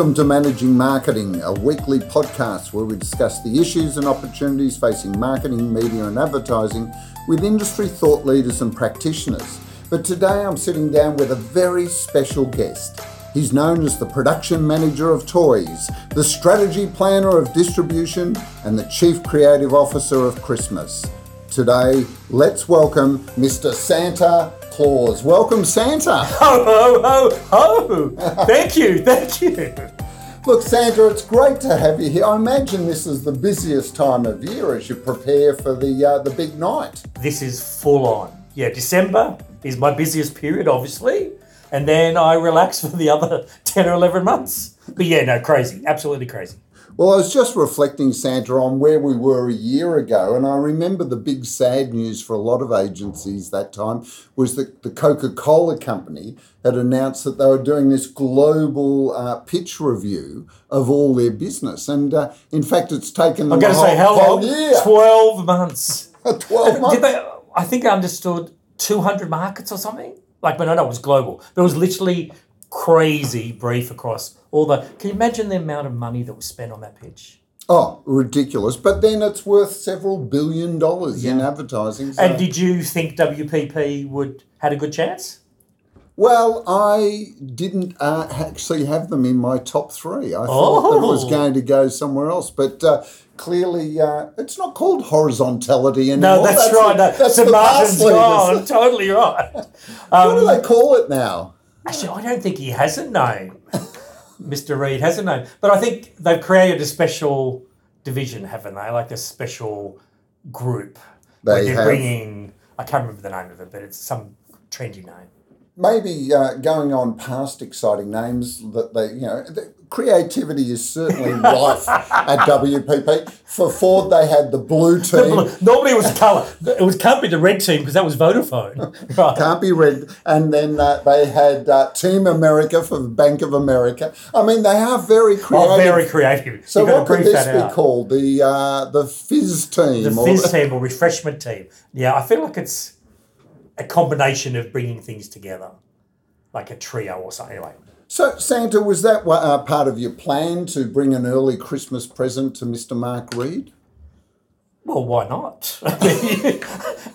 Welcome to Managing Marketing, a weekly podcast where we discuss the issues and opportunities facing marketing, media, and advertising with industry thought leaders and practitioners. But today I'm sitting down with a very special guest. He's known as the production manager of toys, the strategy planner of distribution, and the chief creative officer of Christmas. Today, let's welcome Mr. Santa Claus. Welcome, Santa. Ho, ho, ho, ho! Thank you, thank you. Look, Santa, it's great to have you here. I imagine this is the busiest time of year as you prepare for the uh, the big night. This is full on. Yeah, December is my busiest period, obviously, and then I relax for the other 10 or 11 months. But yeah, no, crazy, absolutely crazy. Well, I was just reflecting, Santa, on where we were a year ago, and I remember the big sad news for a lot of agencies that time was that the Coca Cola Company had announced that they were doing this global uh, pitch review of all their business. And uh, in fact, it's taken them I'm going to say, how long? year. 12 months. 12 months. Did they, I think I understood 200 markets or something. Like, but no, no, it was global. But it was literally crazy brief across all the. Can you imagine the amount of money that was spent on that pitch? Oh, ridiculous. But then it's worth several billion dollars in advertising. so- And did you think WPP would had a good chance? Well, I didn't uh, actually have them in my top three. I thought that it was Oh. going to go somewhere else, but uh, clearly uh, it's not called horizontality anymore. No, that's, right. The, No, that's the past gone. Totally right. What do they call it now? Actually, I don't think he has a name. Mr. Read has a name, but I think they've created a special division, haven't they? Like a special group. They they're have. bringing. I can't remember the name of it, but it's some trendy name. Maybe uh, going on past exciting names that they, you know, the creativity is certainly rife at WPP. For Ford, they had the blue team. Normally, it was colour. It was can't be the red team because that was Vodafone. Right. Can't be red. And then uh, they had uh, Team America for Bank of America. I mean, they are very creative. Oh, very creative. so You've what could this be out. called? The uh, the Fizz team? The fizz team or refreshment team. Yeah, I feel like it's a combination of bringing things together, like a trio or something. Anyway, So Santa, was that uh, part of your plan to bring an early Christmas present to Mr. Mark Read? well, why not? I mean,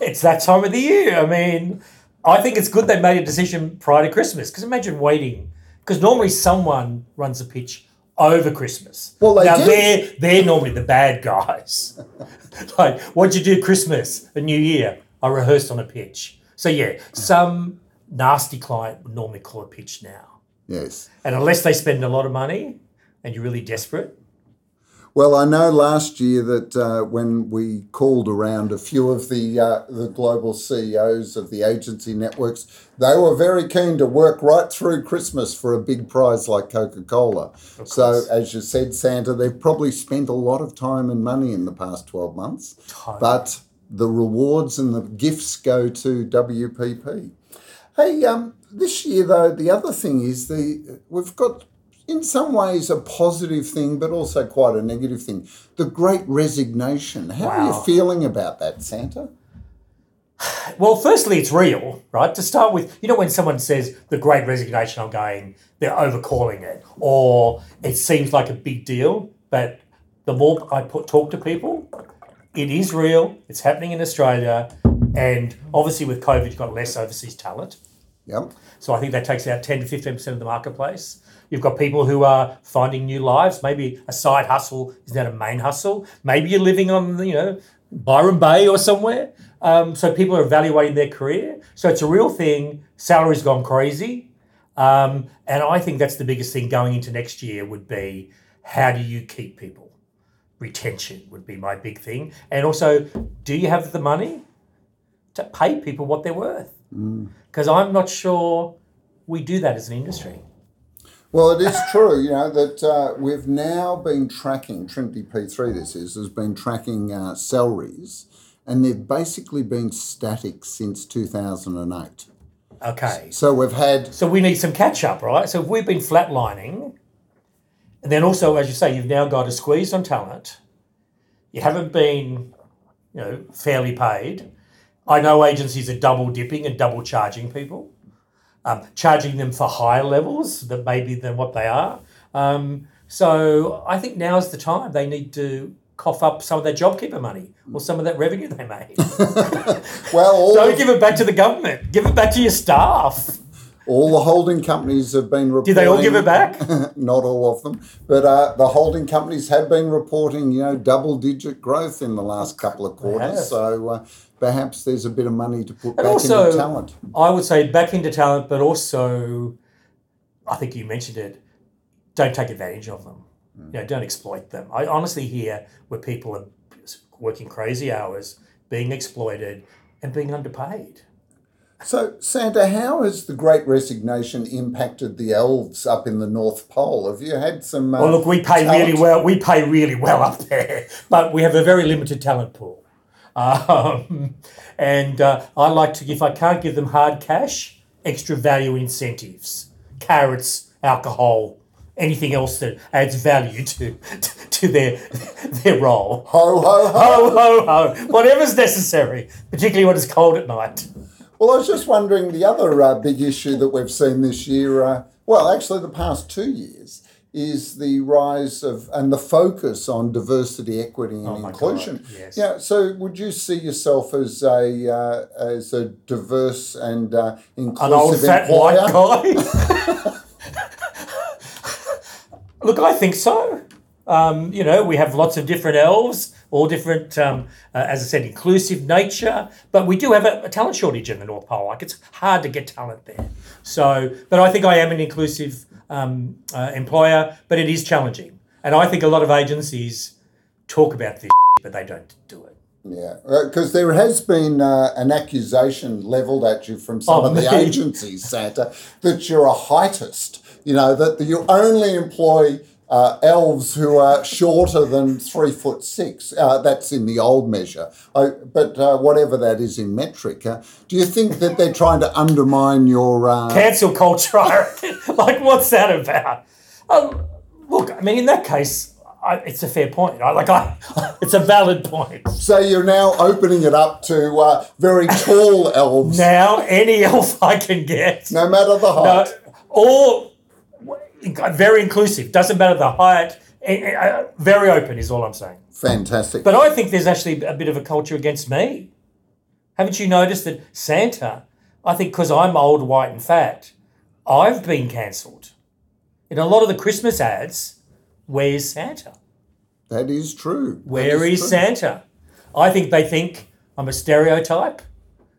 it's that time of the year. I mean, I think it's good they made a decision prior to Christmas because imagine waiting. Because normally someone runs a pitch over Christmas. Well, they now did. they're they're normally the bad guys. like, what'd you do Christmas, a New Year? I rehearsed on a pitch. So yeah, some nasty client would normally call a pitch now. Yes. And unless they spend a lot of money and you're really desperate, Well, I know last year that uh, when we called around a few of the uh, the global CEOs of the agency networks, they were very keen to work right through Christmas for a big prize like Coca Cola. So, as you said, Santa, they've probably spent a lot of time and money in the past twelve months, Totally. but the rewards and the gifts go to WPP. Hey, um, this year though, the other thing is the we've got in some ways a positive thing, but also quite a negative thing. The Great Resignation. How are you feeling about that, Santa? Well, firstly, it's real, right? To start with, you know, when someone says the great resignation, I'm going, they're overcalling it, or it seems like a big deal. But the more I put, talk to people, it is real. It's happening in Australia. And obviously, with COVID, you've got less overseas talent. Yep. So I think that takes out 10 to 15% of the marketplace. You've got people who are finding new lives. Maybe a side hustle is now a main hustle. Maybe you're living on, you know, Byron Bay or somewhere. Um, so people are evaluating their career. So it's a real thing. Salary's gone crazy. Um, and I think that's the biggest thing going into next year would be how do you keep people? Retention would be my big thing. And also, do you have the money to pay people what they're worth? Because I'm not sure we do that as an industry. Well, it is true, you know, that uh, we've now been tracking, Trinity P3 this is, has been tracking uh, salaries, and they've basically been static since 2008. Okay. So we've had, So we need some catch up, right? So if we've been flatlining, and then also, as you say, you've now got a squeeze on talent. You haven't been, you know, fairly paid. I know agencies are double dipping and double charging people, um, charging them for higher levels that maybe than what they are. Um, so I think now is the time they need to cough up some of their JobKeeper money or some of that revenue they made. Well, Don't give it back to the government. Give it back to your staff. All the holding companies have been reporting. Did they all give it back? Not all of them, but uh, the holding companies have been reporting, you know, double-digit growth in the last couple of quarters. So uh, perhaps there's a bit of money to put And back also, into talent. I would say back into talent, but also, I think you mentioned it. Don't take advantage of them. You know, don't exploit them. I honestly hear where people are working crazy hours, being exploited, and being underpaid. So, Santa, how has the Great Resignation impacted the elves up in the North Pole? Have you had some? Uh, Well, look, we pay talent? really well. We pay really well up there, but we have a very limited talent pool. Um, and uh, I like to, if I can't give them hard cash, extra value incentives, carrots, alcohol, anything else that adds value to to their their role. Ho ho ho! Ho ho ho! Whatever's necessary, particularly when it's cold at night. Well, I was just wondering the other uh, big issue that we've seen this year, uh, well, actually the past two years, is the rise of and the focus on diversity, equity, and Oh inclusion. God, yes. Yeah. So, would you see yourself as a uh, as a diverse and uh, inclusive An old fat employer? white guy. Look, I think so. Um, you know, we have lots of different elves, all different, um, uh, as I said, inclusive nature. But we do have a, a talent shortage in the North Pole. Like it's hard to get talent there. So, but I think I am an inclusive um, uh, employer, but it is challenging. And I think a lot of agencies talk about this, but they don't do it. Yeah, because there has been uh, an accusation levelled at you from some Oh, of the agencies, Santa, that you're a heightist. You know that you only employ uh, elves who are shorter than three foot six. Uh, that's in the old measure. I, but uh, whatever that is in metric, uh, do you think that they're trying to undermine your? Uh, cancel culture. Like, what's that about? Um, look, I mean, in that case, I, it's a fair point. I, like, I, it's a valid point. so you're now opening it up to uh, very tall elves, Now, any elf I can get, no matter the height. or very inclusive. Doesn't matter the height. eh, eh, uh, Very open is all I'm saying. Fantastic. But I think there's actually a bit of a culture against me. Haven't you noticed that Santa? I think because I'm old, white, and fat, I've been cancelled. In a lot of the Christmas ads, where's Santa? that is true. That Where is true. Santa? I think they think I'm a stereotype.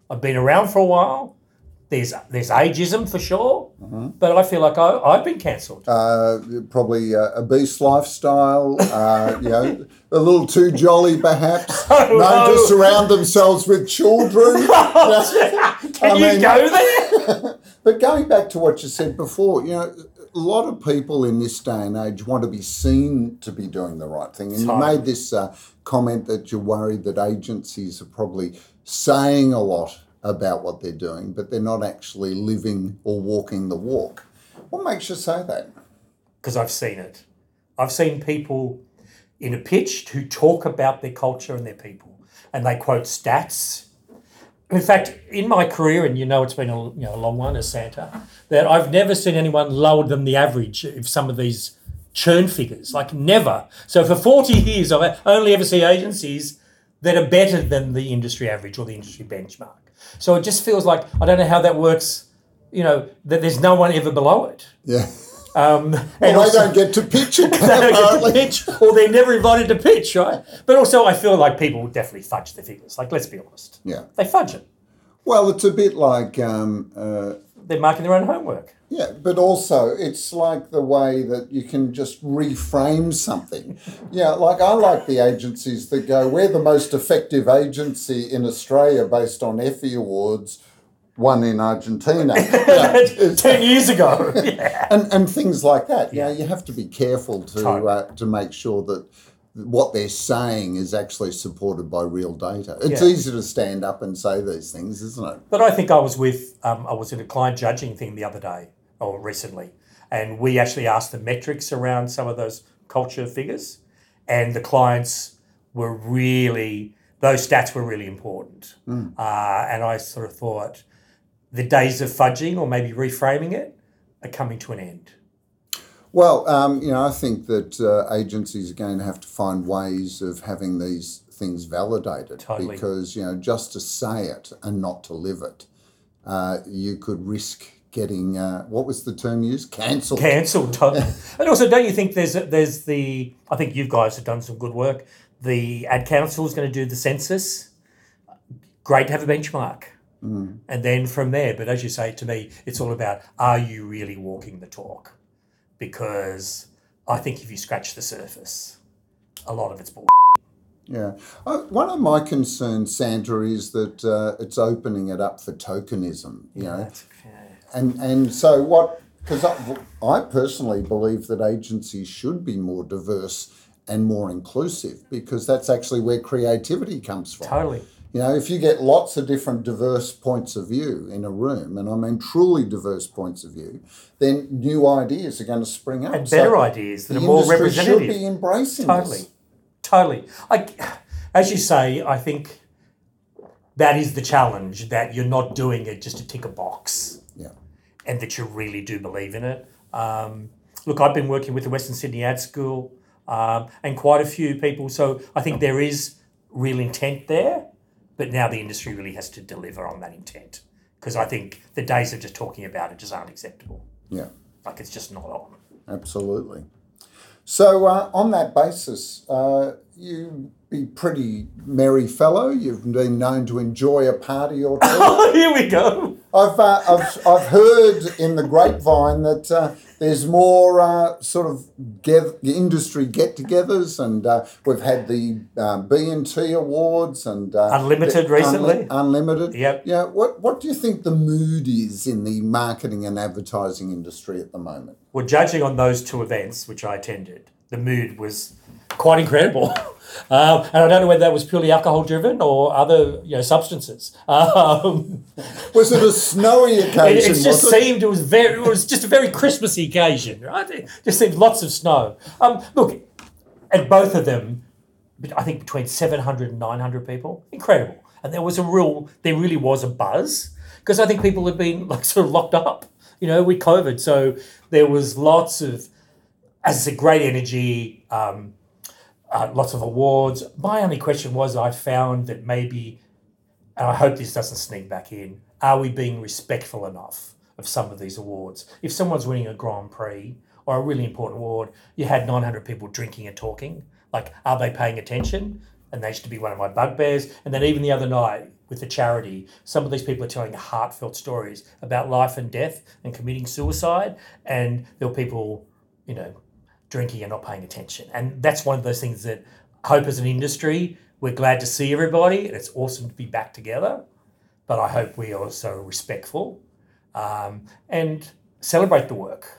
I've been around for a while. There's there's ageism for sure, but I feel like I, I've been cancelled. uh, probably uh, a beast lifestyle, uh, you know, a little too jolly perhaps, known to no. surround themselves with children. Can I you mean- go there? But going back to what you said before, you know, a lot of people in this day and age want to be seen to be doing the right thing. And you made this uh, comment that you're worried that agencies are probably saying a lot about what they're doing, but they're not actually living or walking the walk. What makes you say that? because I've seen it. I've seen people in a pitch who talk about their culture and their people, and they quote stats. In fact, in my career, and you know it's been a you know a long one as Santa, that I've never seen anyone lower than the average of some of these churn figures. Like never. So for forty years, I've only ever see agencies that are better than the industry average or the industry benchmark. So it just feels like I don't know how that works. You know that there's no one ever below it. Yeah. Um, Well, and they also- don't get to pitch it, they don't get to pitch, or they're never invited to pitch, right? But also, I feel like people definitely fudge the figures. Like, let's be honest, Yeah. they fudge it. Well, it's a bit like, um, uh, They're marking their own homework. yeah, but also it's like the way that you can just reframe something. Yeah, like I like the agencies that go, we're the most effective agency in Australia based on Effie Awards, one in Argentina. Yeah. Ten years ago, yeah. and, and things like that. You know, you have to be careful to uh, to make sure that what they're saying is actually supported by real data. It's Yeah. easy to stand up and say these things, isn't it? But I think I was with, um, I was in a client judging thing the other day or recently, and we actually asked the metrics around some of those culture figures, and the clients were really those stats were really important. Uh, and I sort of thought the days of fudging or maybe reframing it are coming to an end. Well, um, you know, I think that uh, agencies are going to have to find ways of having these things validated Totally. because, you know, just to say it and not to live it, uh, you could risk getting, uh, what was the term used? Cancelled. cancelled. totally. and also, don't you think there's there's the? I think you guys have done some good work. The ad council is going to do the census. Great to have a benchmark, and then from there. But as you say to me, it's all about are you really walking the talk? Because I think if you scratch the surface, a lot of it's bull. Yeah. Uh, one of my concerns, Santa, is that uh, it's opening it up for tokenism, you know. That's- yeah. And and so what? Because I, I personally believe that agencies should be more diverse and more inclusive because that's actually where creativity comes from. Totally. You know, if you get lots of different diverse points of view in a room, and I mean truly diverse points of view, then new ideas are going to spring up. And So better ideas that are more representative. Should be embracing Totally, this. totally. I, as you say, I think that is the challenge that you're not doing it just to tick a box, Yeah. and that you really do believe in it. Um, look, I've been working with the Western Sydney Ad School um, and quite a few people, so I think there is real intent there. But now the industry really has to deliver on that intent because I think the days of just talking about it just aren't acceptable. Yeah. Like it's just not on. Absolutely. So, uh, on that basis, uh, you be pretty merry fellow. You've been known to enjoy a party or two. Oh, Here we go. I've, uh, I've, I've heard in the grapevine that uh, there's more uh, sort of get, industry get-togethers, and uh, we've had the uh, B&T awards and uh, Unlimited the- recently. Unli- unlimited. Yep. Yeah. What What do you think the mood is in the marketing and advertising industry at the moment? Well, judging on those two events, which I attended, the mood was quite incredible. Um, and I don't know whether that was purely alcohol driven or other you know substances. Um, Was it a snowy occasion? it just it? seemed it was very it was just a very Christmassy occasion, right? It just seemed lots of snow. Um, look, at both of them, I think between 700 and 900 people, incredible. And there was a real, there really was a buzz because I think people had been like sort of locked up, you know, with COVID. So there was lots of, as I said, great energy, um, uh, lots of awards. My only question was I found that maybe, and I hope this doesn't sneak back in, are we being respectful enough of some of these awards? If someone's winning a Grand Prix or a really important award, you had 900 people drinking and talking. Like, are they paying attention? And that used to be one of my bugbears. And then even the other night with the charity, some of these people are telling heartfelt stories about life and death and committing suicide. And there were people, you know, drinking and not paying attention. And that's one of those things that hope as an industry, we're glad to see everybody and it's awesome to be back together. But I hope we are also respectful um, and celebrate the work.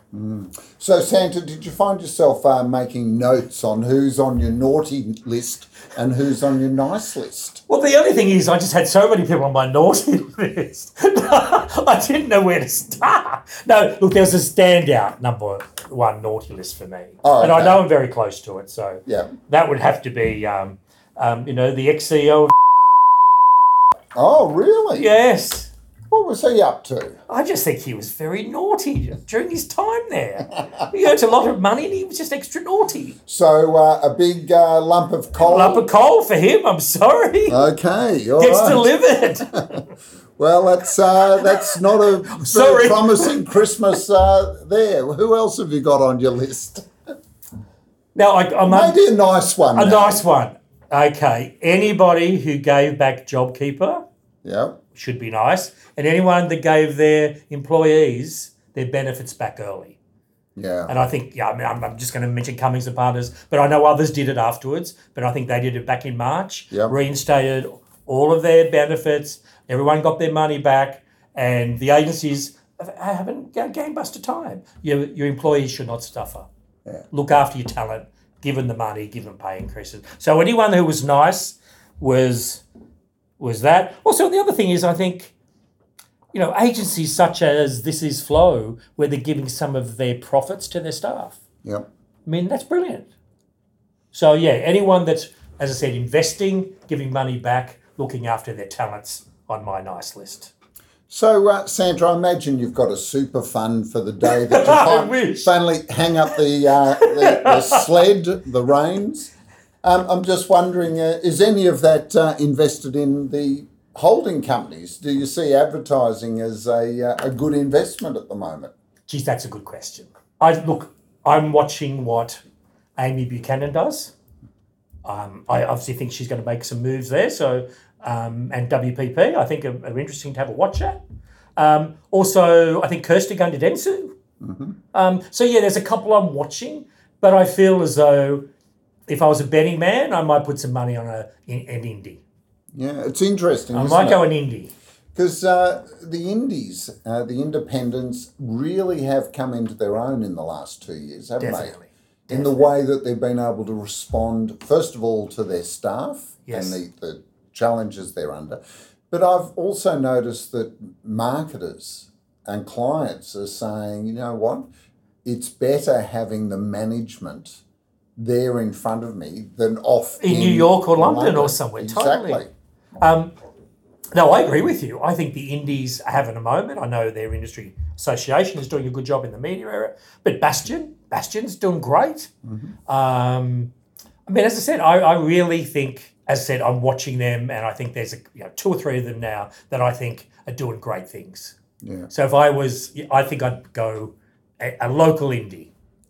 So, Santa, did you find yourself uh, making notes on who's on your naughty list and who's on your nice list? Well, the only thing is, I just had so many people on my naughty list. I didn't know where to start. No, look, there was a standout number one naughty list for me. Oh, And I know I'm very close to it. So Yeah. that would have to be, um, um, you know, the ex CEO. Oh, really? Yes. What was he up to? I just think he was very naughty during his time there. He earned a lot of money and he was just extra naughty. So, uh, a big uh, lump of coal. Lump of coal for him, I'm sorry. Okay, Gets right. delivered. Well, that's uh, that's not a very Sorry. promising Christmas uh, there. Who else have you got on your list? now, I, I'm Maybe a nice one. a now. nice one. Okay, anybody who gave back JobKeeper Yeah. Should be nice, and anyone that gave their employees their benefits back early. Yeah. And I think, yeah, I mean, I'm, I'm just going to mention Cummins and Partners, but I know others did it afterwards. But I think they did it back in March, Yep. reinstated all of their benefits. Everyone got their money back, and the agencies have- haven't gangbuster time. Your, your employees should not suffer. Yeah. Look after your talent, give them the money, give them pay increases. So anyone who was nice was was that. Also, the other thing is, I think you know, agencies such as This Is Flow, where they're giving some of their profits to their staff. Yep. I mean, that's brilliant. So, yeah, anyone that's, as I said, investing, giving money back, looking after their talents on my nice list. So, uh, Santa, I imagine you've got a super fund for the day that you finally hang up the, uh, the, the sled, the reins. Um, I'm just wondering, uh, is any of that uh, invested in the holding companies? Do you see advertising as a, uh, a good investment at the moment? Geez, that's a good question. I look. I'm watching what Amy Buchanan does. Um, I obviously think she's going to make some moves there. So, um, and WPP, I think are, are interesting to have a watch at. Um, also, I think Kirsty Gundadensu. Um, so yeah, there's a couple I'm watching, but I feel as though if I was a betting man, I might put some money on a in, an indie. Yeah, it's interesting. I might it? go an indie. Because uh, the indies, uh, the independents, really have come into their own in the last two years, haven't Definitely. they? In the way that they've been able to respond, first of all, to their staff Yes. and the, the challenges they're under. But I've also noticed that marketers and clients are saying, you know what, it's better having the management there in front of me than off In New York or London or somewhere, totally. Exactly. Um, no, I agree with you. I think the indies are having a moment. I know their industry association is doing a good job in the media area, but Bastion, Bastion's doing great. Um, I mean, as I said, I, I really think, as I said, I'm watching them, and I think there's a, you know, two or three of them now that I think are doing great things. Yeah. So if I was, I think I'd go a, a local indie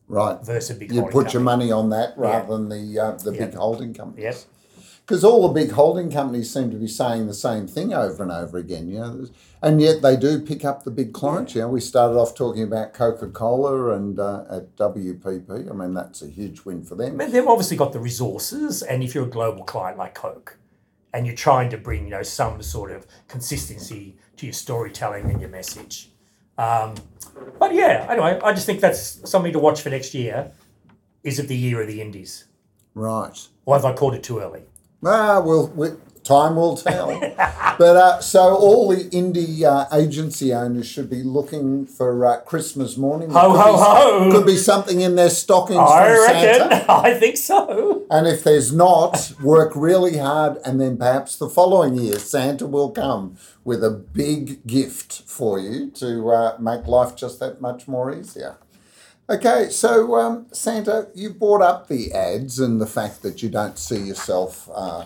Right. versus a big. You put your money on that rather than the uh, the big holding companies. Yes. Because all the big holding companies seem to be saying the same thing over and over again, you know, and yet they do pick up the big clients. You know, we started off talking about Coca Cola and uh, at WPP. I mean, that's a huge win for them. But they've obviously got the resources, and if you're a global client like Coke, and you're trying to bring you know some sort of consistency to your storytelling and your message. Um, but yeah, anyway, I just think that's something to watch for next year. Is it the year of the Indies, Right. or have I called it too early? Ah, well, we, time will tell. but uh, so all the indie uh, agency owners should be looking for uh, Christmas morning. Ho, Could ho, be- ho. Could be something in their stockings I from reckon. Santa. I think so. And if there's not, work really hard, and then perhaps the following year, Santa will come with a big gift for you to uh, make life just that much more easier. Okay, so um, Santa, you brought up the ads and the fact that you don't see yourself uh,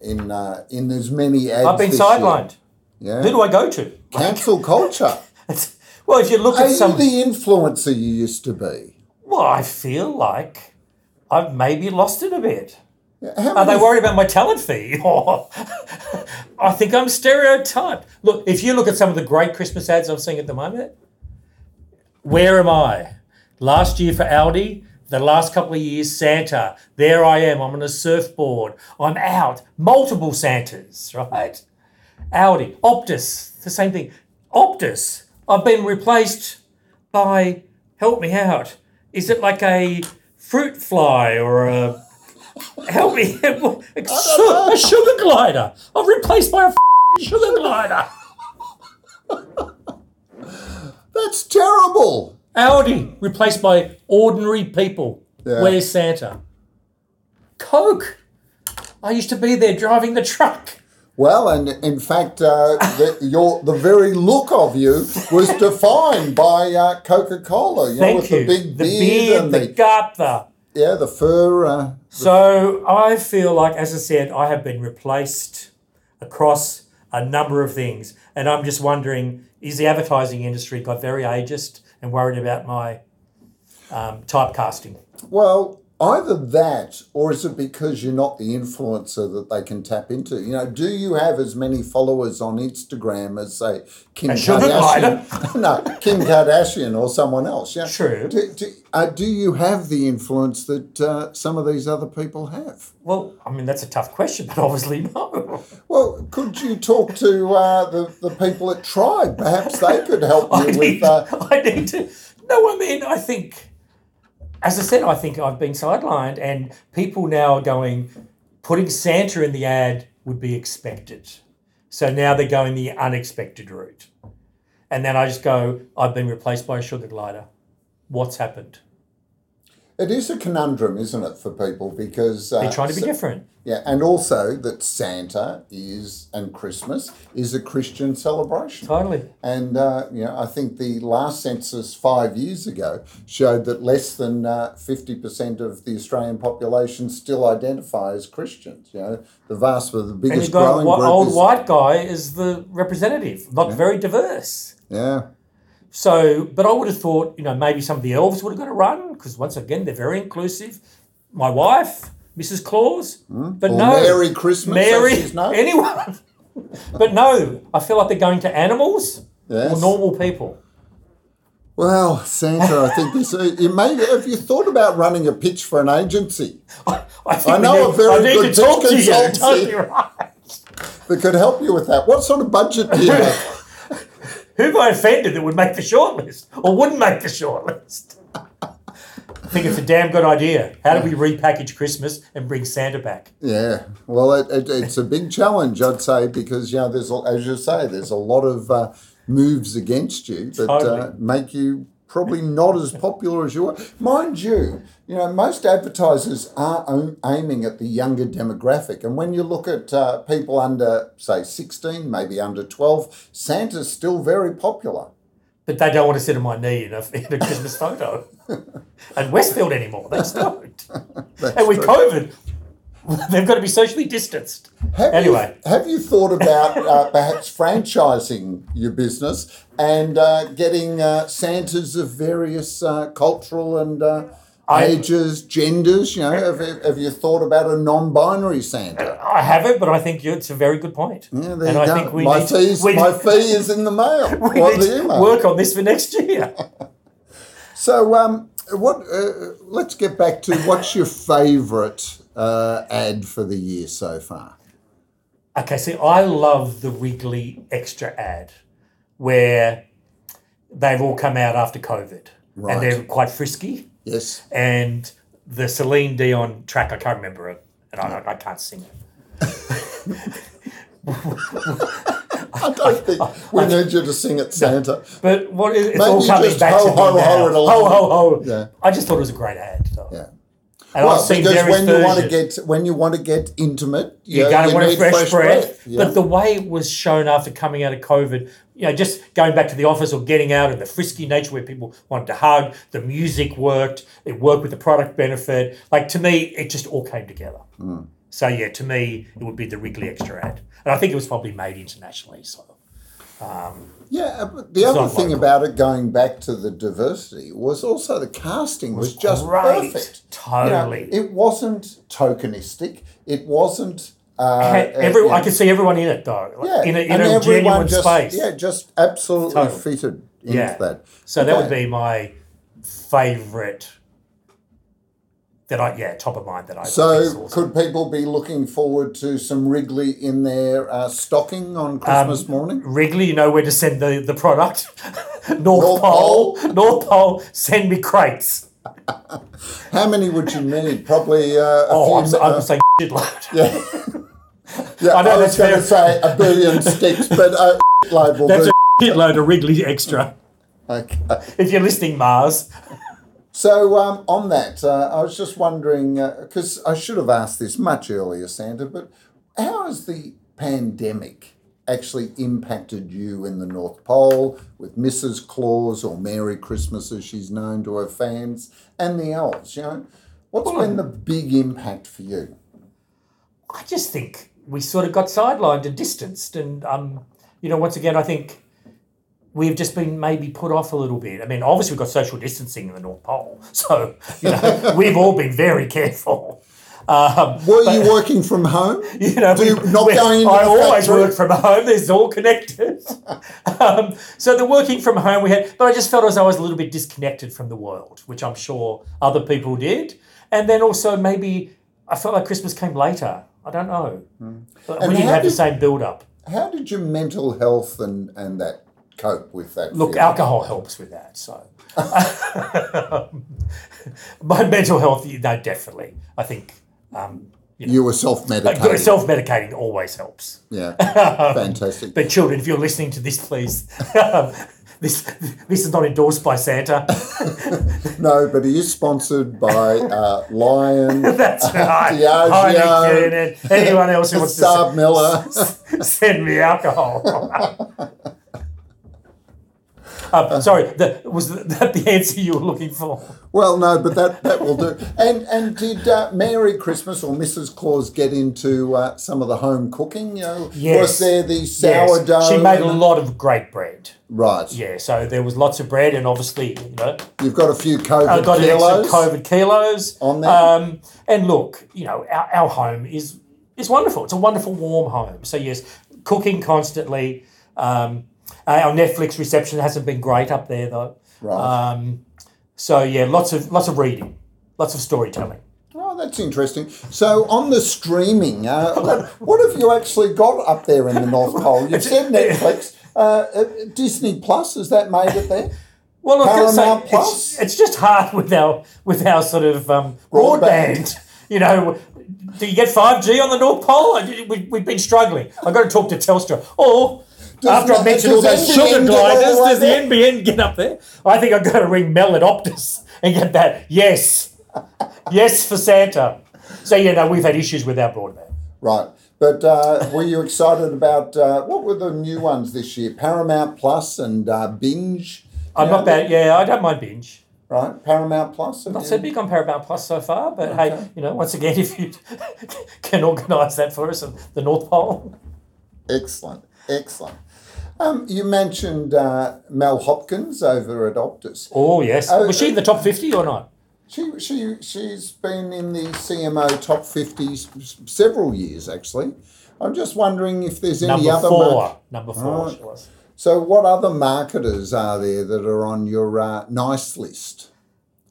in uh, in as many ads. I've been sidelined. Who Yeah, do I go to? cancel culture. well, if you look Are at some, the influencer you used to be? well, I feel like I've maybe lost it a bit. How Are they worried about my talent fee? Or I think I'm stereotyped. Look, if you look at some of the great Christmas ads I'm seeing at the moment, where am I? Last year for Audi, the last couple of years, Santa. There I am. I'm on a surfboard. I'm out. Multiple Santas, right? Audi, Optus, the same thing. Optus, I've been replaced by, help me out. Is it like a fruit fly or a Help me. A, su- a sugar glider. I'm replaced by a sugar glider. That's terrible. Audi replaced by ordinary people. Yeah. Where's Santa? Coke. I used to be there driving the truck. Well, and in fact, uh, the, your the very look of you was defined by uh, Coca Cola. You know, Thank with you. the big the beard, beard, and the the, yeah, the fur. Uh, So I feel like, as I said, I have been replaced across a number of things, and I'm just wondering: is the advertising industry got very ageist and worried about my um, typecasting? well, either that, or is it because you're not the influencer that they can tap into? You know, do you have as many followers on Instagram as say Kim Kardashian? no, Kim Kardashian or someone else. Yeah, True. Do, do, uh, do you have the influence that uh, some of these other people have? Well, I mean that's a tough question, but obviously no. Well, could you talk to uh, the, the people at Tribe? Perhaps they could help I you need, with. Uh, I need to. No, I mean I think, as I said, I think I've been sidelined, and people now are going, putting Santa in the ad would be expected. So now they're going the unexpected route, and then I just go, I've been replaced by a sugar glider. What's happened? It is a conundrum, isn't it, for people because uh, They're trying to be so- different. Yeah, and also that Santa is and Christmas is a Christian celebration. Totally. And uh, you know, I think the last census five years ago showed that less than uh, fifty percent of the Australian population still identify as Christians. You know, the vast, the And you've got a growing group old is white guy is the representative, not very diverse. yeah, So, but I would have thought, you know, maybe some of the elves would have got a run because once again they're very inclusive. My wife, Mrs. Claus, but or no, Merry Christmas. Mary, anyone. but no, I feel like they're going to animals Yes. or normal people. Well, Santa, I think this. Uh, you may have you thought about running a pitch for an agency I, I, think I know need, a very I need good to talk to you. consultancy. Totally right. that could help you with that? What sort of budget do you have? Who have I offended that would make the shortlist or wouldn't make the shortlist? I think it's a damn good idea. How do we repackage Christmas and bring Santa back? Yeah, well, it, it, it's a big challenge, I'd say, because you know, there's as you say, there's a lot of uh, moves against you that uh, make you probably not as popular as you are. Mind you, you know, most advertisers are aiming at the younger demographic, and when you look at uh, people under, say, sixteen, maybe under twelve, Santa's still very popular. But they don't want to sit on my knee in a, in a Christmas photo. and Westfield anymore, they just don't. and with COVID, they've got to be socially distanced. Have Anyway. you, have you thought about uh, perhaps franchising your business and uh, getting uh, Santas of various uh, cultural and uh, ages, genders? You know, have, you- have you thought about a non-binary Santa? I haven't, but I think it's a very good point. Yeah, there and you I go. think we my need, fees, we, my fee is in the mail. we need to email. work on this for next year. So, um, what? Uh, let's get back to what's your favourite uh, ad for the year so far? Okay, see, I love the Wrigley extra ad where they've all come out after COVID Right. and they're quite frisky. Yes. And the Celine Dion track, I can't remember it, and I, I can't sing it. I don't think we need you to sing it, Santa. But what is, it's Maybe all coming back ho, to me ho, ho now. ho, ho, ho. Yeah. I just thought it was a great ad. though. Yeah. And Well, I've seen because when you want to get when you want to get intimate, you, You're going to want a need fresh, breath. Yeah. But the way it was shown after coming out of COVID, you know, just going back to the office or getting out and the frisky nature where people wanted to hug, the music worked, it worked with the product benefit. Like to me, it just all came together. Hmm. So yeah, to me, it would be the Wrigley Extra ad. And I think it was probably made internationally. So yeah, uh, but the other thing local. about it, going back to the diversity, was also the casting was, just great. perfect. You know, Totally. it wasn't tokenistic. It wasn't. Uh, Had uh, every, you I could see everyone in it though, like, yeah, in a, in a genuine just, space. Yeah, just absolutely Totally. fitted into Yeah. that. So that would be my favourite. That I yeah top of mind that I So, awesome. could people be looking forward to some Wrigley in their uh, stocking on Christmas Um, morning? Wrigley, you know where to send the, the product. North, North Pole, North Pole, send me crates. How many would you need? Probably uh, a Oh, few. I'm, I'm saying shitload. Yeah. yeah, I I, know was that's going to say a billion sticks, but a load will That's do. a shitload of Wrigley extra. Okay. If you're listening, Mars. So um, on that, uh, I was just wondering because I should have asked this much earlier, Santa. But how has the pandemic actually impacted you in the North Pole with Mrs. Claus or Merry Christmas, as she's known to her fans, and the elves? You know, what's been the big impact for you? I just think we sort of got sidelined and distanced. And, um, you know, once again, I think we've just been maybe put off a little bit. I mean, obviously, we've got social distancing in the North Pole. So, you know, we've all been very careful. Um, Were you working from home? you know, Do we- not going into I the always work from home. This is all connected. um, so the working from home we had, but I just felt as though I was a little bit disconnected from the world, which I'm sure other people did. And then also maybe I felt like Christmas came later. I don't know. But And we didn't have the same build up. How did your mental health and, and that cope with that? Look, feeling? alcohol helps with that. So my mental health, no, definitely. I think um, you were self-medicating. self medicating always helps. yeah, fantastic. But children, if you're listening to this, please this this is not endorsed by Santa. No, but he is sponsored by uh, Lion, That's right. Diageo, anyone else who wants to SAB Miller. s- send me alcohol. Uh, sorry, the, was that the answer you were looking for? Well, no, but that, that will do. And and did uh, Merry Christmas or Mrs. Claus get into uh, some of the home cooking? You know, Yes. was there the sourdough? Yes. She made a lot of great bread. right. Yeah, so there was lots of bread, and obviously, you know, You've got a few COVID I've got kilos. COVID kilos on there. Um, and look, you know, our, our home is is wonderful. It's a wonderful, warm home. So yes, cooking constantly. Um, uh, our Netflix reception hasn't been great up there though. Right. Um, so yeah, lots of lots of reading, lots of storytelling. Oh, that's interesting. So on the streaming, uh, what, what have you actually got up there in the North Pole? You've said Netflix. Uh, uh, Disney Plus, has that made it there? Well, look, it's, Paramount it's, Plus? it's just hard with our with our sort of um, Broadband. You know, do you get five G on the North Pole? We, we've been struggling. I've got to talk to Telstra. Or after the- I mentioned all those NBN sugar get all the gliders, way does the? NBN get up there? I think I've got to ring Mel at Optus and get that. Yes, yes for Santa. So yeah, no, we've had issues with our broadband. Right. But uh, were you excited about uh, what were the new ones this year? Paramount Plus and uh, Binge. I'm Yeah, not bad. Yeah, I don't mind binge. Right, Paramount Plus. Not so big on Paramount Plus so far, but hey, you know, once again, if you can organise that for us, at the North Pole. Excellent, excellent. Um, you mentioned uh, Mel Hopkins over at Optus. Oh yes, Oh, was she in the top fifty or not? She she she's been in the CMO top fifty s- several years actually. I'm just wondering if there's any Number other. four. Number four. Right. She was. so, what other marketers are there that are on your uh, nice list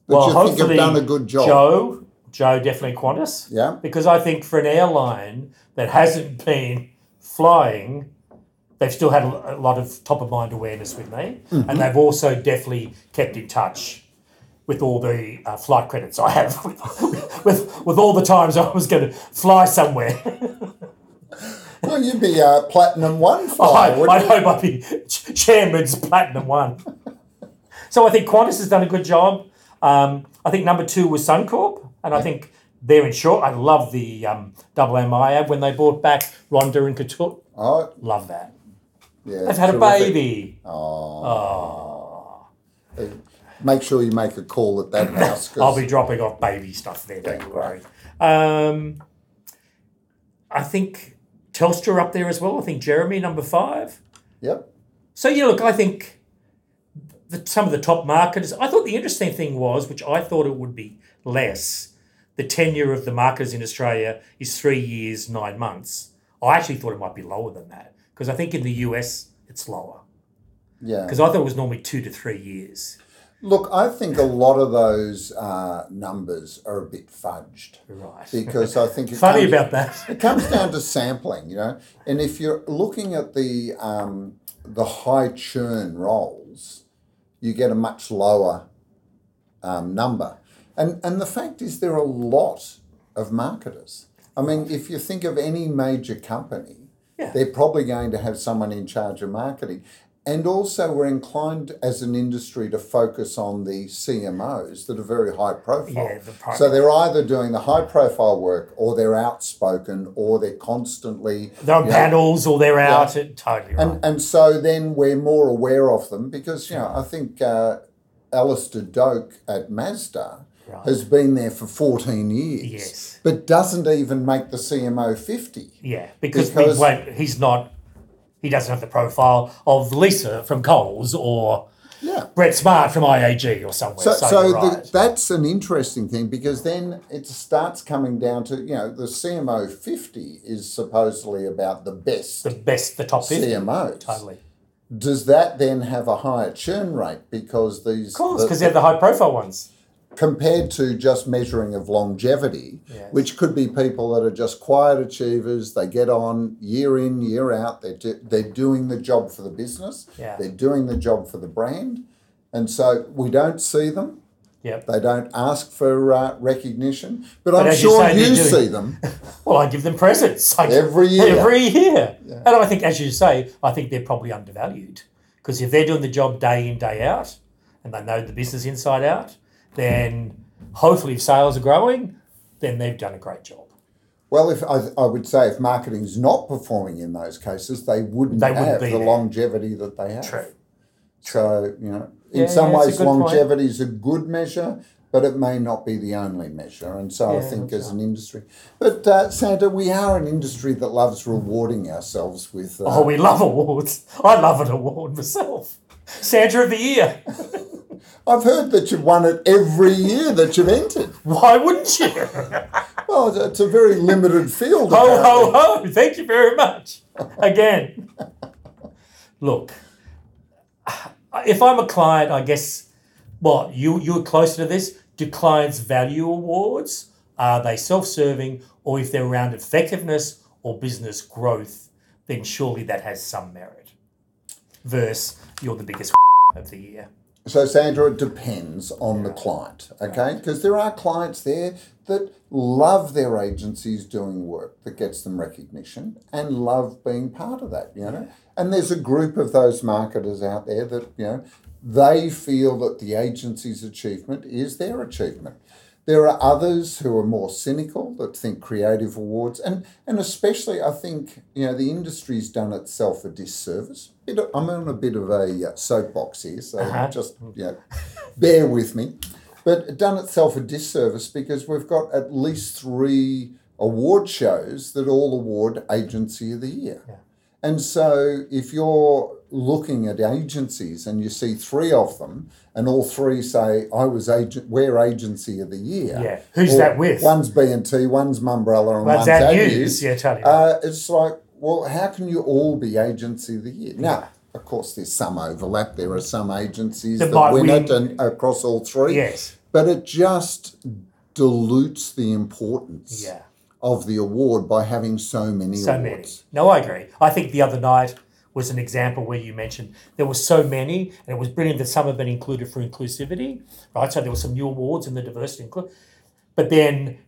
that Well, you think have done a good job? Joe, Joe definitely Qantas. Yeah. Because I think for an airline that hasn't been flying, they've still had a lot of top of mind awareness with me, Mm-hmm. and they've also definitely kept in touch with all the uh, flight credits I have, with, with with all the times I was going to fly somewhere. Well, you'd be a platinum one I, flyer. wouldn't I hope I'd be ch- chairman's platinum one. so I think Qantas has done a good job. Um, I think number two was Suncorp, and I think they're in short. I love the um, double MI when they brought back Rhonda and Ketut. Oh, Love that. Yeah. They've had a baby. Oh. Make sure you make a call at that house. I'll be dropping off baby stuff there. Don't you worry. Um, I think Telstra up there as well. I think Jeremy number five. Yep. So yeah, look, I think the, some of the top marketers. I thought the interesting thing was, which I thought it would be less. The tenure of the marketers in Australia is three years, nine months. I actually thought it might be lower than that because I think in the US it's lower Yeah. because I thought it was normally two to three years. Look, I think a lot of those uh, numbers are a bit fudged Right. because I think it's Funny comes, about that. it comes down to sampling, you know. And if you're looking at the um, the high churn roles, you get a much lower um, number. And and the fact is, there are a lot of marketers. I mean, if you think of any major company, Yeah. they're probably going to have someone in charge of marketing. And also, we're inclined as an industry to focus on the CMOs that are very high profile. Yeah, the so they're either doing the high profile work or they're outspoken or they're constantly. They're on you know, or they're out. It, totally right. and, and so then we're more aware of them because, you know, I think uh, Alastair Doak at Mazda Right. has been there for 14 years. Yes. But doesn't even make the CMO 50. yeah, because, because- won't, he's not. He doesn't have the profile of Lisa from Coles or Yeah. Brent Smart from IAG or somewhere. So, So, so you're the, that's an interesting thing because then it starts coming down to, you know, the CMO 50 is supposedly about the best the best, the top 50. CMOs. Totally. Does that then have a higher churn rate because these, Of course, the- because they're the high profile ones. Compared to just measuring of longevity, Yes. which could be people that are just quiet achievers. They get on year in, year out. They're, do, they're doing the job for the business. Yeah. They're doing the job for the brand. And so we don't see them. Yep. They don't ask for uh, recognition. But, I'm as you sure you, doing- see them. Well, I give them presents I- Every year. Every year. And I think, as you say, I think they're probably undervalued Because if they're doing the job day in, day out, and they know the business inside out, then hopefully if sales are growing, then they've done a great job. Well, if I, I would say if marketing's not performing in those cases, they wouldn't, They wouldn't have be the there. longevity that they have. True. So, you know, in Yeah, some yeah, ways, good point. longevity is a good measure, but it may not be the only measure. And so I think that's as an industry. But, uh, Santa, we are an industry that loves rewarding ourselves with. Uh, Oh, we love awards. I love an award myself. Santa of the Year. I've heard that you've won it every year that you've entered. Why wouldn't you? Well, it's- a very limited field. Ho, apparently. ho, ho. Thank you very much. Again. Look, if I'm a client, I guess, what, you, you're closer to this. Do clients value awards? Are they self serving? Or if they're around effectiveness or business growth, then surely that has some merit. Versus you're the biggest of the year. So, Sandra, it depends on the client, okay? Because there are clients there that love their agencies doing work that gets them recognition and love being part of that, you know? And there's a group of those marketers out there that, you know, they feel that the agency's achievement is their achievement. There are others who are more cynical that think creative awards, and, and especially I think you know the industry's done itself a disservice. Bit of- I'm on a bit of a uh, soapbox here, so Uh-huh. just you know, bear with me. But it done itself a disservice because we've got at least three award shows that all award Agency of the Year. And so if you're looking at agencies and you see three of them and all three say, I was agent we're agency of the year. Yeah. Who's or that with? One's B and T, one's Mumbrella and One's Ad News. Yeah, totally. Uh, it's like, well, how can you all be agency of the year? Now, of course, there's some overlap. There are some agencies That that, win, win. it and across all three. Yes. But it just dilutes the importance Yeah. Of the award by having so many So awards. many. No, I agree. I think the other night was an example where you mentioned there were so many, and it was brilliant that some have been included for inclusivity, right? So there were some new awards in the diversity, inclu- but then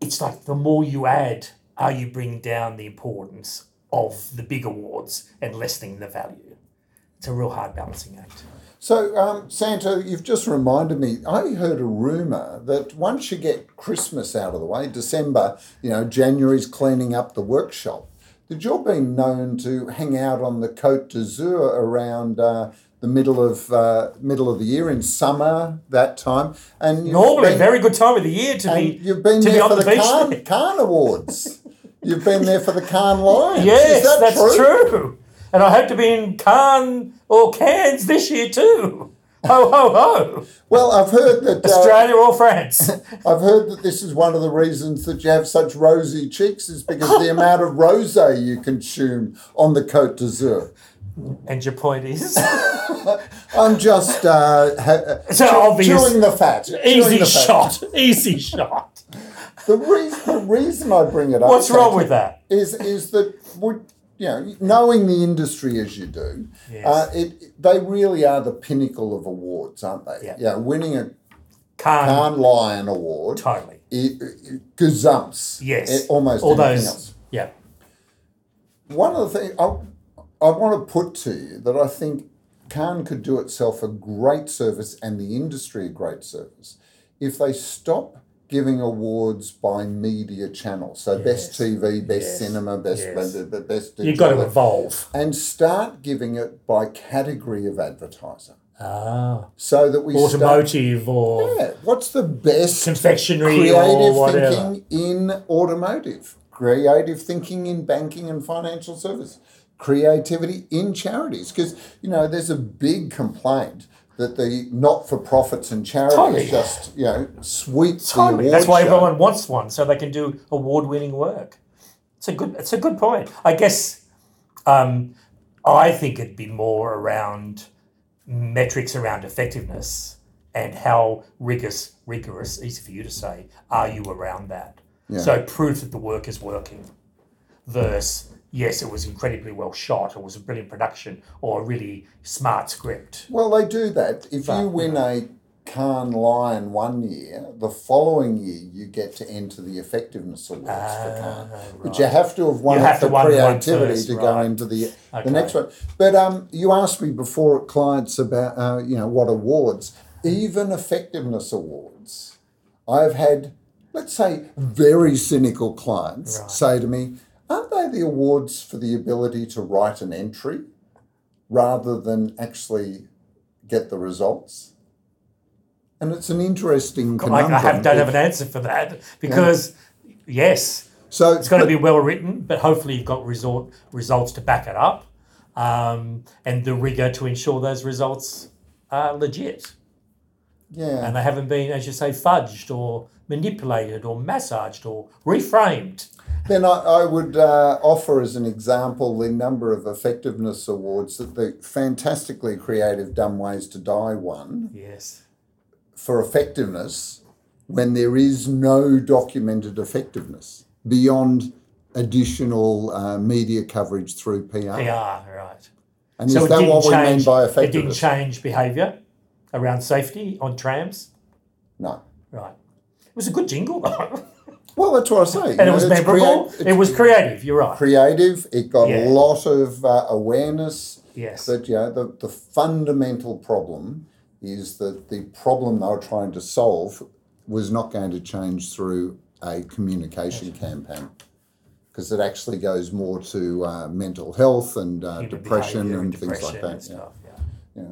it's like the more you add, are you bringing down the importance of the big awards and lessening the value? It's a real hard balancing act. So, um, Santa, you've just reminded me. I heard a rumor that once you get Christmas out of the way, December, you know, January's cleaning up the workshop. That you're being known to hang out on the Côte d'Azur around uh, the middle of uh, middle of the year in summer that time, and Normally, been- very good time of the year to be you've been to be there on for the the Cannes Awards. You've been there for the Cannes Lions. Yes, that that's true? And I hope to be in Cannes or Cairns this year too. Ho ho ho! Well, I've heard that. Uh, Australia or France? I've heard that this is one of the reasons that you have such rosy cheeks is because the amount of rosé you consume on the Côte d'Azur. and your point is I'm just uh, ha- So chew- obvious. chewing the fat. easy the fat. shot, easy shot. The reason, the reason I bring it up. What's wrong with that? Is is that we, you know, knowing the industry as you do, Yes. uh, it they really are the pinnacle of awards, aren't they? Yeah. Yeah, winning a Cannes Lion Award, totally. it, it, gazumps. Yes. eh, almost all those. else. Yeah, One of the things I, I want to put to you that I think Cannes could do itself a great service and the industry a great service if they stop giving awards by media channel. So best TV, best Yes. cinema, best Yes. the best you've got to evolve. and start giving it by category of advertiser. Ah, So that we start automotive or yeah, what's the best confectionery creative or whatever. thinking in automotive, creative thinking in banking and financial service, creativity in charities. Because, you know, there's a big complaint that the not for profits and charities Totally. just, you know, sweep the Totally. award That's why show. everyone wants one, so they can do award-winning work. It's a good. It's a good point. I guess. Um, I think it'd be more around metrics around effectiveness and how rigorous, rigorous, easy for you to say, are you around that? Yeah. So proof that the work is working. Versus, yes, it was incredibly well shot, it was a brilliant production, or a really smart script. Well, they do that. If you win a Cannes Lion one year, the following year you get to enter the effectiveness awards for Ah, Cannes. But you have to have won have for one creativity first, to go into the Okay. the next one. But um, you asked me before clients about uh, you know what awards, even effectiveness awards. I've had, let's say, very cynical clients Right. say to me, "Aren't they the awards for the ability to write an entry rather than actually get the results?" And it's an interesting conundrum. I have, don't have an answer for that because, yes, so it's got to be well written, but hopefully you've got resort, results to back it up um, and the rigor to ensure those results are legit yeah. and they haven't been, as you say, fudged or manipulated or massaged or reframed. Then I, I would uh, offer as an example the number of effectiveness awards that the fantastically creative Dumb Ways to Die won Yes. for effectiveness when there is no documented effectiveness beyond additional uh, media coverage through PR. PR, right. And So is that what we mean by effectiveness? It didn't change behaviour around safety on trams. no. Right. It was a good jingle though, Well, that's what I say. and it was memorable. it was creative. You're right. creative. It got Yeah. a lot of uh, awareness. yes. But yeah, the, the fundamental problem is that the problem they were trying to solve was not going to change through a communication campaign because it actually goes more to uh, mental health and uh, depression behaviour and things like that. and yeah. stuff, yeah.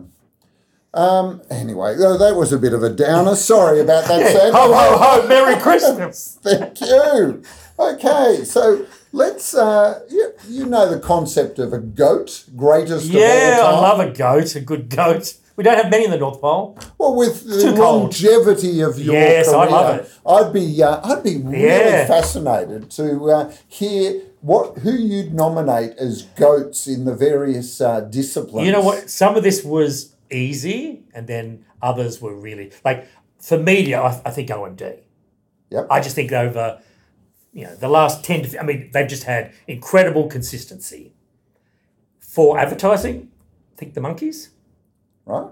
Um, anyway, that was a bit of a downer. Sorry about that, Sam. Ho ho ho! Merry Christmas. Thank you. Okay, so let's. Uh, you, you know the concept of a goat, greatest Yeah, of all I love a goat, a good goat. We don't have many in the North Pole. Well, with the Too cold. longevity of your Yes, I career, love it. I'd be uh, I'd be really Yeah. fascinated to uh, hear what who you'd nominate as goats in the various uh, disciplines. You know what? Some of this was easy, and then others were really like for media. I, I think OMD. Yep. I just think over, you know, the last ten. To, I mean, they've just had incredible consistency. For advertising, I think the monkeys. Right.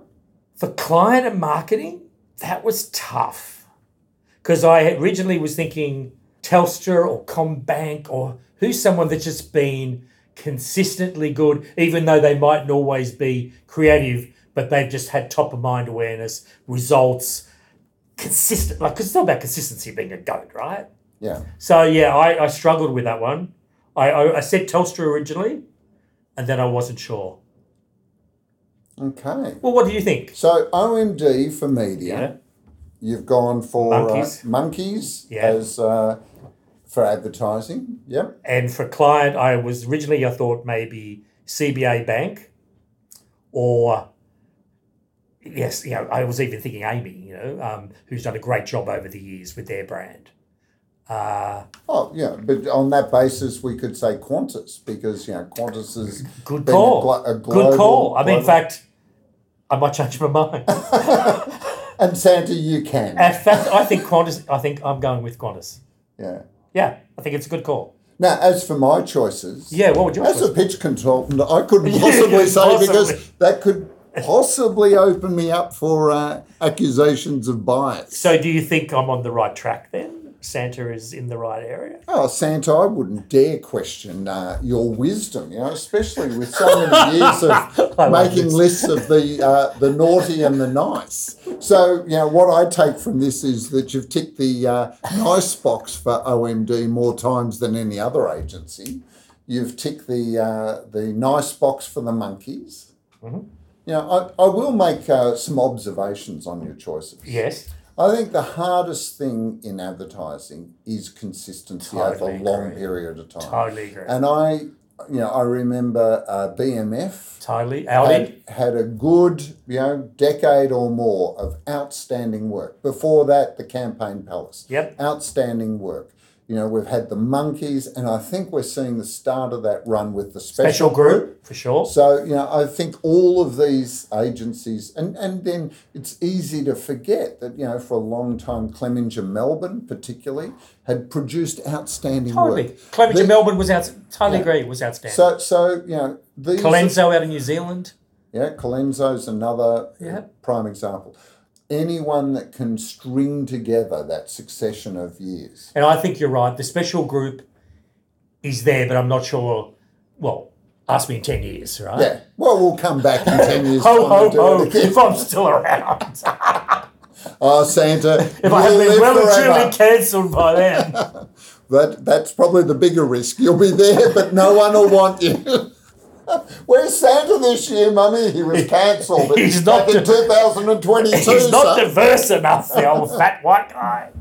For client and marketing, that was tough. Because I originally was thinking Telstra or CommBank or who's someone that's just been consistently good, even though they mightn't always be creative, but they've just had top of mind awareness, results, consistent. Like, because it's not about consistency being a goat, right? Yeah. So, yeah, I, I struggled with that one. I, I, I said Telstra originally, and then I wasn't sure. Okay. Well, what do you think? So OMD for media, Yeah. you've gone for uh, Monkeys. monkeys Yeah. as uh, for advertising. Yep. And for client, I was originally I thought maybe CBA Bank, or yes, you know, I was even thinking AAMI, you know, um, who's done a great job over the years with their brand. Uh, Oh yeah, but on that basis, we could say Qantas because you know Qantas is good been a call. glo- a good call. I mean, in fact, I might change my mind. and Santa, you can. in fact, I think Qantas. I think I'm going with Qantas. yeah. Yeah, I think it's a good call. Now, as for my choices, Yeah, what would you? as a pitch consultant, I couldn't possibly say possibly. because that could possibly open me up for uh, accusations of bias. So, do you think I'm on the right track then? Santa is in the right area. Oh, Santa, I wouldn't dare question uh, your wisdom, you know, especially with so many years of making lists of the uh, the naughty and the nice. So, you know, what I take from this is that you've ticked the uh, nice box for OMD more times than any other agency. You've ticked the uh, the nice box for the monkeys. Mm-hmm. You know, I, I will make uh, some observations on your choices. Yes. I think the hardest thing in advertising is consistency Totally over a long agree. period of time. Totally agree. And I, you know, I remember uh, BMF Totally. Audi. had, had a good, you know, decade or more of outstanding work. Before that, the Campaign Palace. Yep. Outstanding work. You know, we've had the monkeys, and I think we're seeing the start of that run with the Special special, group, for sure. so, you know, I think all of these agencies, and, and then it's easy to forget that, you know, for a long time, Clemenger Melbourne, particularly, had produced outstanding Totally. work. Clemenger The- Melbourne was out. Totally Yeah. agree. Was outstanding. So, so you know, these. Colenso out of New Zealand. Yeah, Colenso's another Yeah. prime example. Anyone that can string together that succession of years. And I think you're right. The special group is there, but I'm not sure. Well, ask me in 10 years, right? Yeah. Well, we'll come back in 10 years. Ho, ho, ho, if I'm still around. Oh, Santa. If I have been well and truly cancelled by then. That, that's probably the bigger risk. You'll be there, but no one will want you. Where's Santa this year, Mummy? He was cancelled. He's back not in di- 2022. He's not son. diverse enough, the old fat white guy.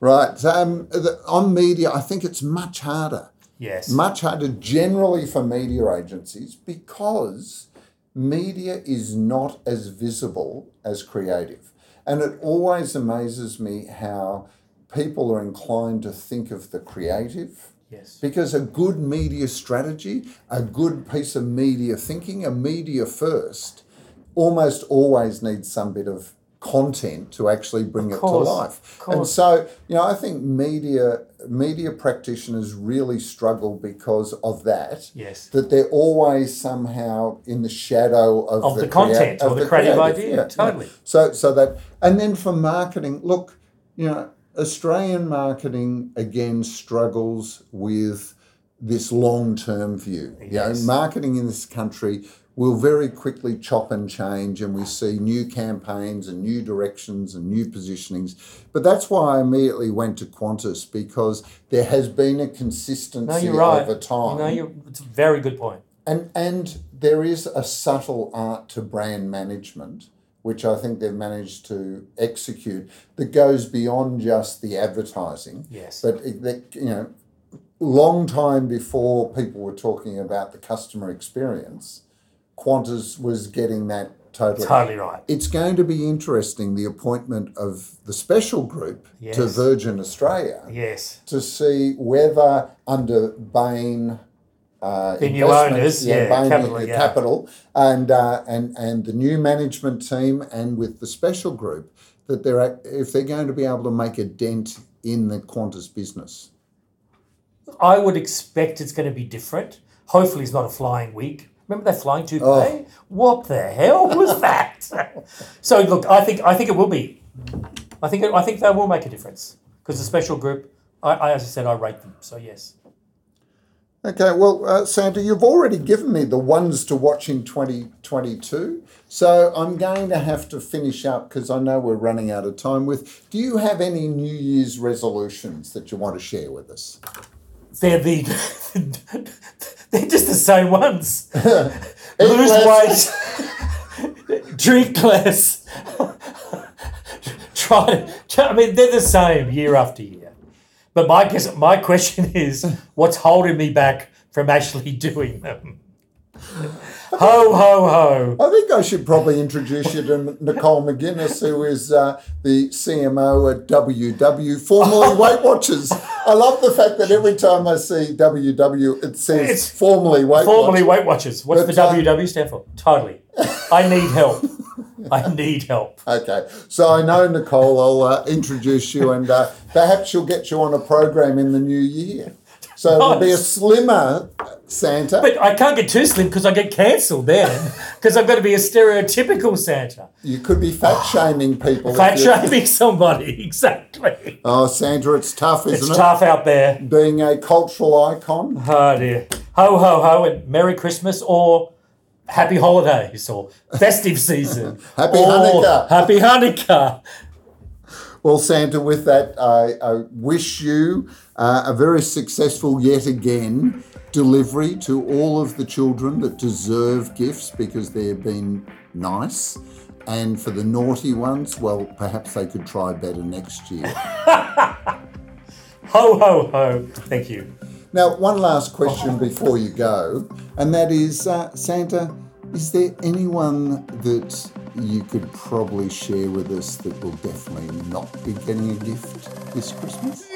Right. Um, the, on media, I think it's much harder. Yes. Much harder generally for media agencies because media is not as visible as creative. And it always amazes me how people are inclined to think of the creative yes. because a good media strategy, a good piece of media thinking, a media first, almost always needs some bit of content to actually bring it course, to life. of And so, you know, I think media media practitioners really struggle because of that. Yes. That they're always somehow in the shadow of, Of the crea- content, of the creative idea, totally. So so that and then for marketing, look, you know, Australian marketing again struggles with this long term view. You know, Yes. marketing in this country will very quickly chop and change, and we see new campaigns and new directions and new positionings. But that's why I immediately went to Qantas because there has been a consistency No, you're right. over time. No, you're, it's a very good point. And and there is a subtle art to brand management, which I think they've managed to execute that goes beyond just the advertising. Yes. But it, that you know, long time before people were talking about the customer experience, Qantas was getting that totally. Totally right. It's going to be interesting the appointment of the special group to Virgin Australia Yes. to see whether under Bain. Uh, The new owners, yeah, Bain Capital, the yeah. capital, and uh, and and the new management team, and with the special group, that they're if they're going to be able to make a dent in the Qantas business. I would expect it's going to be different. Hopefully, it's not a flying week. Remember that flying toupee? Oh. What the hell was that? so look, I think I think it will be. I think it, I think they will make a difference because the special group. I, I, as I said, I rate them. So yes. Okay, well, uh, Santa, you've already given me the ones to watch in 2022. So I'm going to have to finish up because I know we're running out of time with. Do you have any New Year's resolutions that you want to share with us? They're the they're just the same ones. Lose weight, drink less. try, try. I mean, they're the same year after year. But my guess, my question is, what's holding me back from actually doing them? Ho ho ho! I think I should probably introduce you to Nicole McGuinness, who is uh, the CMO at WW, formerly Weight Watchers. I love the fact that every time I see WW, it says It's formerly Weight Formerly Watchers. Weight Watchers. What's But, the uh, WW stand for? Totally. I need help. I need help. Okay, so I know Nicole. I'll uh, introduce you, and uh, perhaps she'll get you on a program in the new year. So it'll be a slimmer Santa. But I can't get too slim because I get cancelled then. Because I've got to be a stereotypical Santa. you could be fat shaming people. Fat shaming somebody. Exactly. Oh, Santa, it's tough, isn't It's it? It's tough out there. Being a cultural icon. Oh dear. Ho ho ho and Merry Christmas or Happy Holidays or Festive Season. Happy Hanukkah. Happy Hanukkah. Well, Santa, with that, I, I wish you uh, a very successful, yet again, delivery to all of the children that deserve gifts because they've been nice. And for the naughty ones, well, perhaps they could try better next year. Ho ho ho. Thank you. Now, one last question before you go, and that is uh, Santa, is there anyone that you could probably share with us that will definitely not be getting a gift this Christmas?